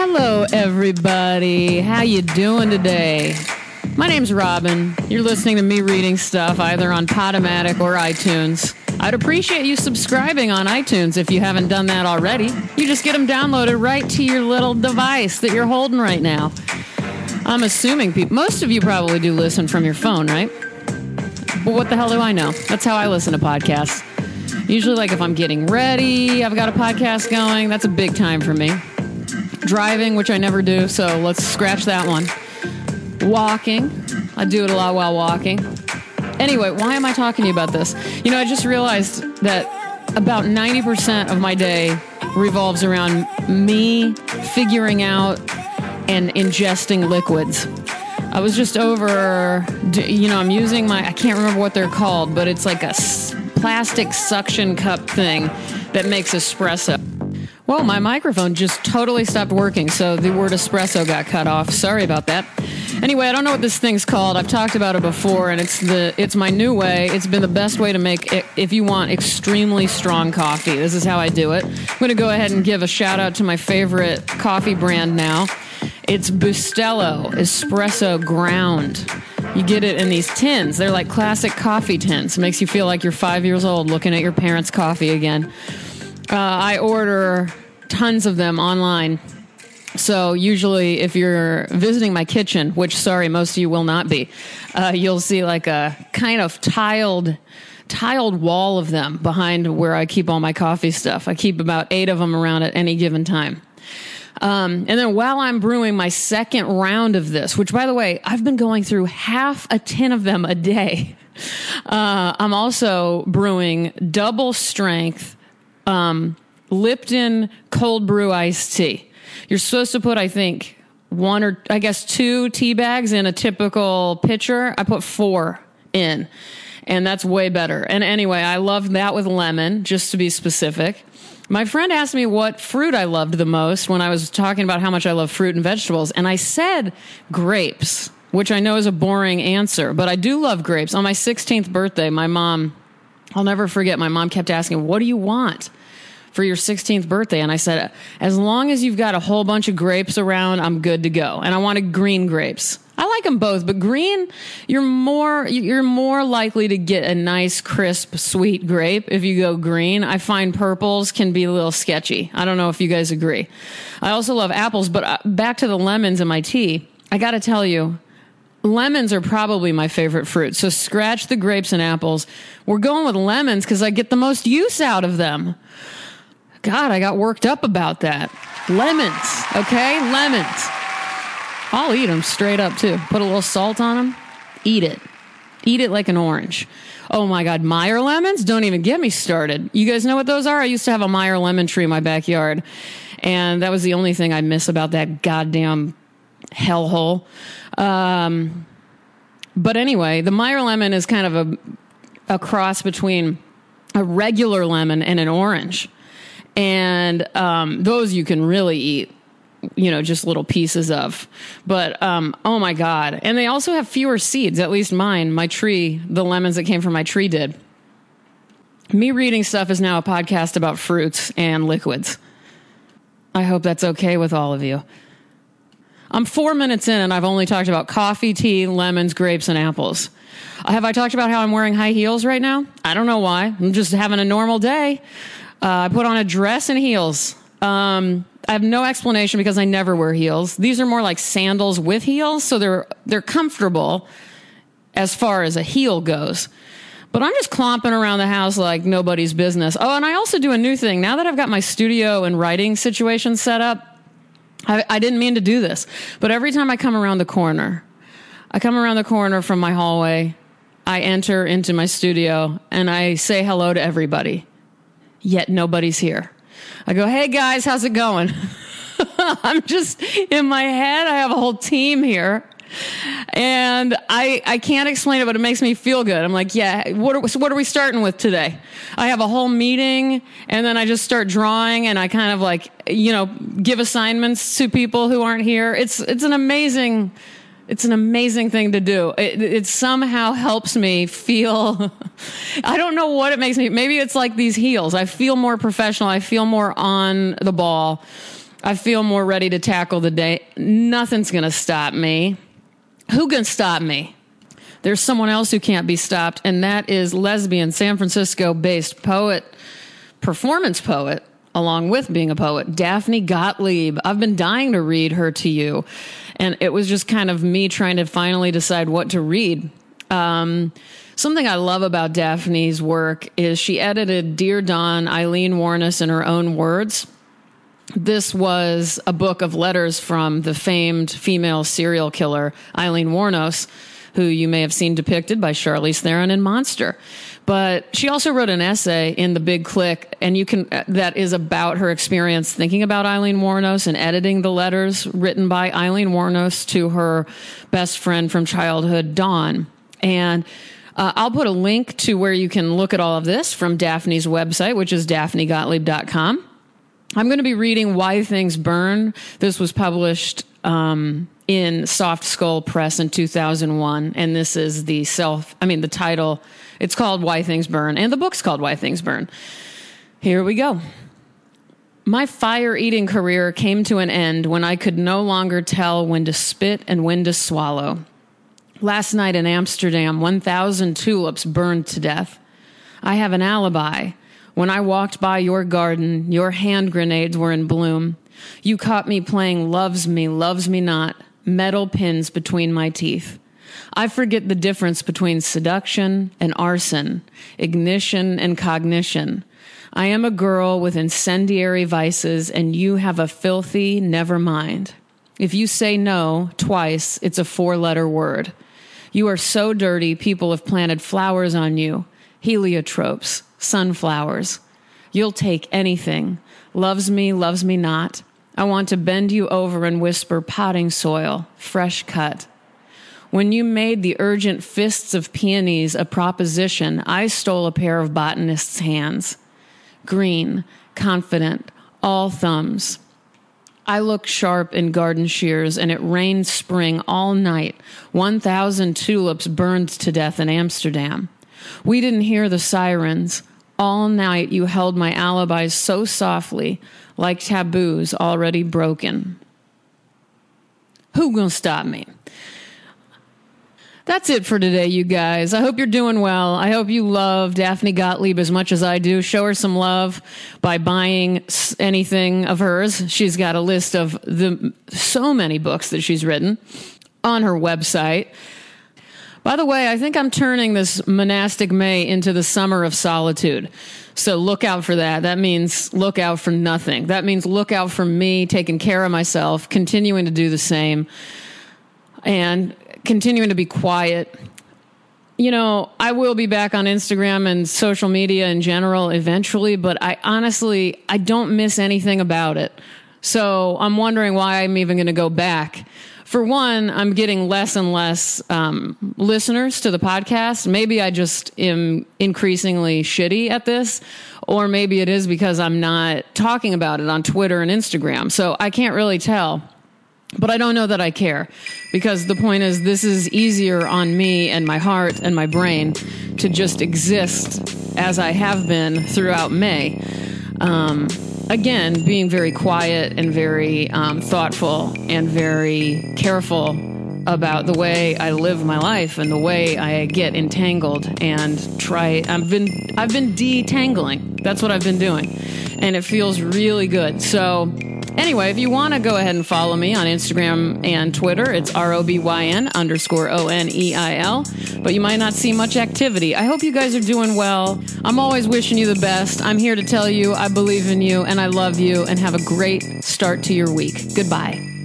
Hello, everybody. How you doing today? My name's Robin. You're listening to me reading stuff either on Podomatic or iTunes. I'd appreciate you subscribing on iTunes if you haven't done that already. You just get them downloaded right to your little device that you're holding right now. I'm assuming most of you probably do listen from your phone, right? But what the hell do I know? That's how I listen to podcasts. Usually, like if I'm getting ready, I've got a podcast going. That's a big time for me. Driving, which I never do, so let's scratch that one. Walking, I do it a lot while walking. Anyway, why am I talking to you about this? You know, I just realized that about 90% of my day revolves around me figuring out and ingesting liquids. I was just over, you know, I'm using my, I can't remember what they're called, but it's like a plastic suction cup thing that makes espresso. Well, my microphone just totally stopped working, so the word espresso got cut off. Sorry about that. Anyway, I don't know what this thing's called. I've talked about it before, and it's the it's my new way. It's been the best way to make it, if you want extremely strong coffee. This is how I do it. I'm going to go ahead and give a shout out to my favorite coffee brand now. It's Bustelo Espresso Ground. You get it in these tins. They're like classic coffee tins. It makes you feel like you're five years old looking at your parents' coffee again. Uh, I order tons of them online. So usually, if you're visiting my kitchen, which sorry, most of you will not be, uh, you'll see like a kind of tiled tiled wall of them behind where I keep all my coffee stuff. I keep about eight of them around at any given time. Um, and then while I'm brewing my second round of this, which by the way, I've been going through half a tin of them a day. Uh, I'm also brewing double strength um, Lipton cold brew iced tea. You're supposed to put, I think, one or I guess two tea bags in a typical pitcher. I put four in, and that's way better. And anyway, I love that with lemon, just to be specific. My friend asked me what fruit I loved the most when I was talking about how much I love fruit and vegetables, and I said grapes, which I know is a boring answer, but I do love grapes. On my 16th birthday, my mom, I'll never forget, my mom kept asking, What do you want? For your 16th birthday. And I said, as long as you've got a whole bunch of grapes around, I'm good to go. And I wanted green grapes. I like them both, but green, you're more, you're more likely to get a nice, crisp, sweet grape if you go green. I find purples can be a little sketchy. I don't know if you guys agree. I also love apples, but uh, back to the lemons in my tea. I got to tell you, lemons are probably my favorite fruit. So scratch the grapes and apples. We're going with lemons because I get the most use out of them. God, I got worked up about that. Lemons, okay? Lemons. I'll eat them straight up too. Put a little salt on them. Eat it. Eat it like an orange. Oh my God, Meyer lemons? Don't even get me started. You guys know what those are? I used to have a Meyer lemon tree in my backyard, and that was the only thing I miss about that goddamn hellhole. Um, but anyway, the Meyer lemon is kind of a, a cross between a regular lemon and an orange and um, those you can really eat you know just little pieces of. But um, oh my god. And they also have fewer seeds at least mine my tree the lemons that came from my tree did. Me reading stuff is now a podcast about fruits and liquids. I hope that's okay with all of you. I'm four minutes in and i've only talked about coffee tea lemons grapes and apples. Have i talked about how i'm wearing high heels right now? I don't know why. I'm just having a normal day I put on a dress and heels. Um, I have no explanation because I never wear heels. These are more like sandals with heels, so they're they're comfortable as far as a heel goes. But I'm just clomping around the house like nobody's business. Oh, and I also do a new thing. Now that I've got my studio and writing situation set up, I, I didn't mean to do this, but every time I come around the corner, I come around the corner from my hallway, I enter into my studio, and I say hello to everybody yet nobody's here. I go, hey guys, how's it going? I'm just in my head. I have a whole team here. And I, I can't explain it, but it makes me feel good. I'm like, yeah, what are, so what are we starting with today? I have a whole meeting and then I just start drawing and I kind of like, you know, give assignments to people who aren't here. It's, it's an amazing, it's an amazing thing to do. It, it, somehow helps me feel, I don't know what it makes me, maybe it's like these heels. I feel more professional. I feel more on the ball. I feel more ready to tackle the day. Nothing's going to stop me. Who can stop me? There's someone else who can't be stopped, and that is lesbian San Francisco based poet, performance poet, along with being a poet, Daphne Gottlieb. I've been dying to read her to you, and it was just kind of me trying to finally decide what to read. Um, something I love about Daphne's work is she edited Dear Dawn, Aileen Wuornos in her own words. This was a book of letters from the famed female serial killer, Aileen Wuornos, who you may have seen depicted by Charlize Theron in Monster. But she also wrote an essay in The Big Click, and you can that is about her experience thinking about Aileen Wuornos and editing the letters written by Aileen Wuornos to her best friend from childhood, Dawn. And uh, I'll put a link to where you can look at all of this from Daphne's website, which is daphnegottlieb.com. I'm going to be reading Why Things Burn. This was published um, in Soft Skull Press in 2001, and this is the self, I mean, the title. It's called Why Things Burn, and the book's called Why Things Burn. Here we go. My fire eating career came to an end when I could no longer tell when to spit and when to swallow. Last night in Amsterdam, 1,000 tulips burned to death. I have an alibi. When I walked by your garden, your hand grenades were in bloom. You caught me playing Loves Me, Loves Me Not, metal pins between my teeth. I forget the difference between seduction and arson, ignition and cognition. I am a girl with incendiary vices, and you have a filthy never mind. If you say no twice, it's a four letter word. You are so dirty, people have planted flowers on you heliotropes, sunflowers. You'll take anything. Loves me, loves me not. I want to bend you over and whisper potting soil, fresh cut. When you made the urgent fists of peonies a proposition, I stole a pair of botanists' hands. Green, confident, all thumbs. I looked sharp in garden shears, and it rained spring all night. 1,000 tulips burned to death in Amsterdam. We didn't hear the sirens. All night you held my alibis so softly, like taboos already broken. Who gonna stop me? That's it for today, you guys. I hope you're doing well. I hope you love Daphne Gottlieb as much as I do. Show her some love by buying anything of hers. She's got a list of the so many books that she's written on her website. By the way, I think I'm turning this monastic May into the summer of solitude. So look out for that. That means look out for nothing. That means look out for me taking care of myself, continuing to do the same, and continuing to be quiet. You know, I will be back on Instagram and social media in general eventually, but I honestly I don't miss anything about it. So I'm wondering why I'm even going to go back. For one, I'm getting less and less um, listeners to the podcast. Maybe I just am increasingly shitty at this, or maybe it is because I'm not talking about it on Twitter and Instagram. So I can't really tell. But I don't know that I care because the point is, this is easier on me and my heart and my brain to just exist as I have been throughout May. Um, again, being very quiet and very um, thoughtful and very careful about the way I live my life and the way I get entangled and try. I've been I've been detangling. That's what I've been doing, and it feels really good. So Anyway, if you want to go ahead and follow me on Instagram and Twitter, it's R O B Y N underscore O N E I L. But you might not see much activity. I hope you guys are doing well. I'm always wishing you the best. I'm here to tell you I believe in you and I love you and have a great start to your week. Goodbye.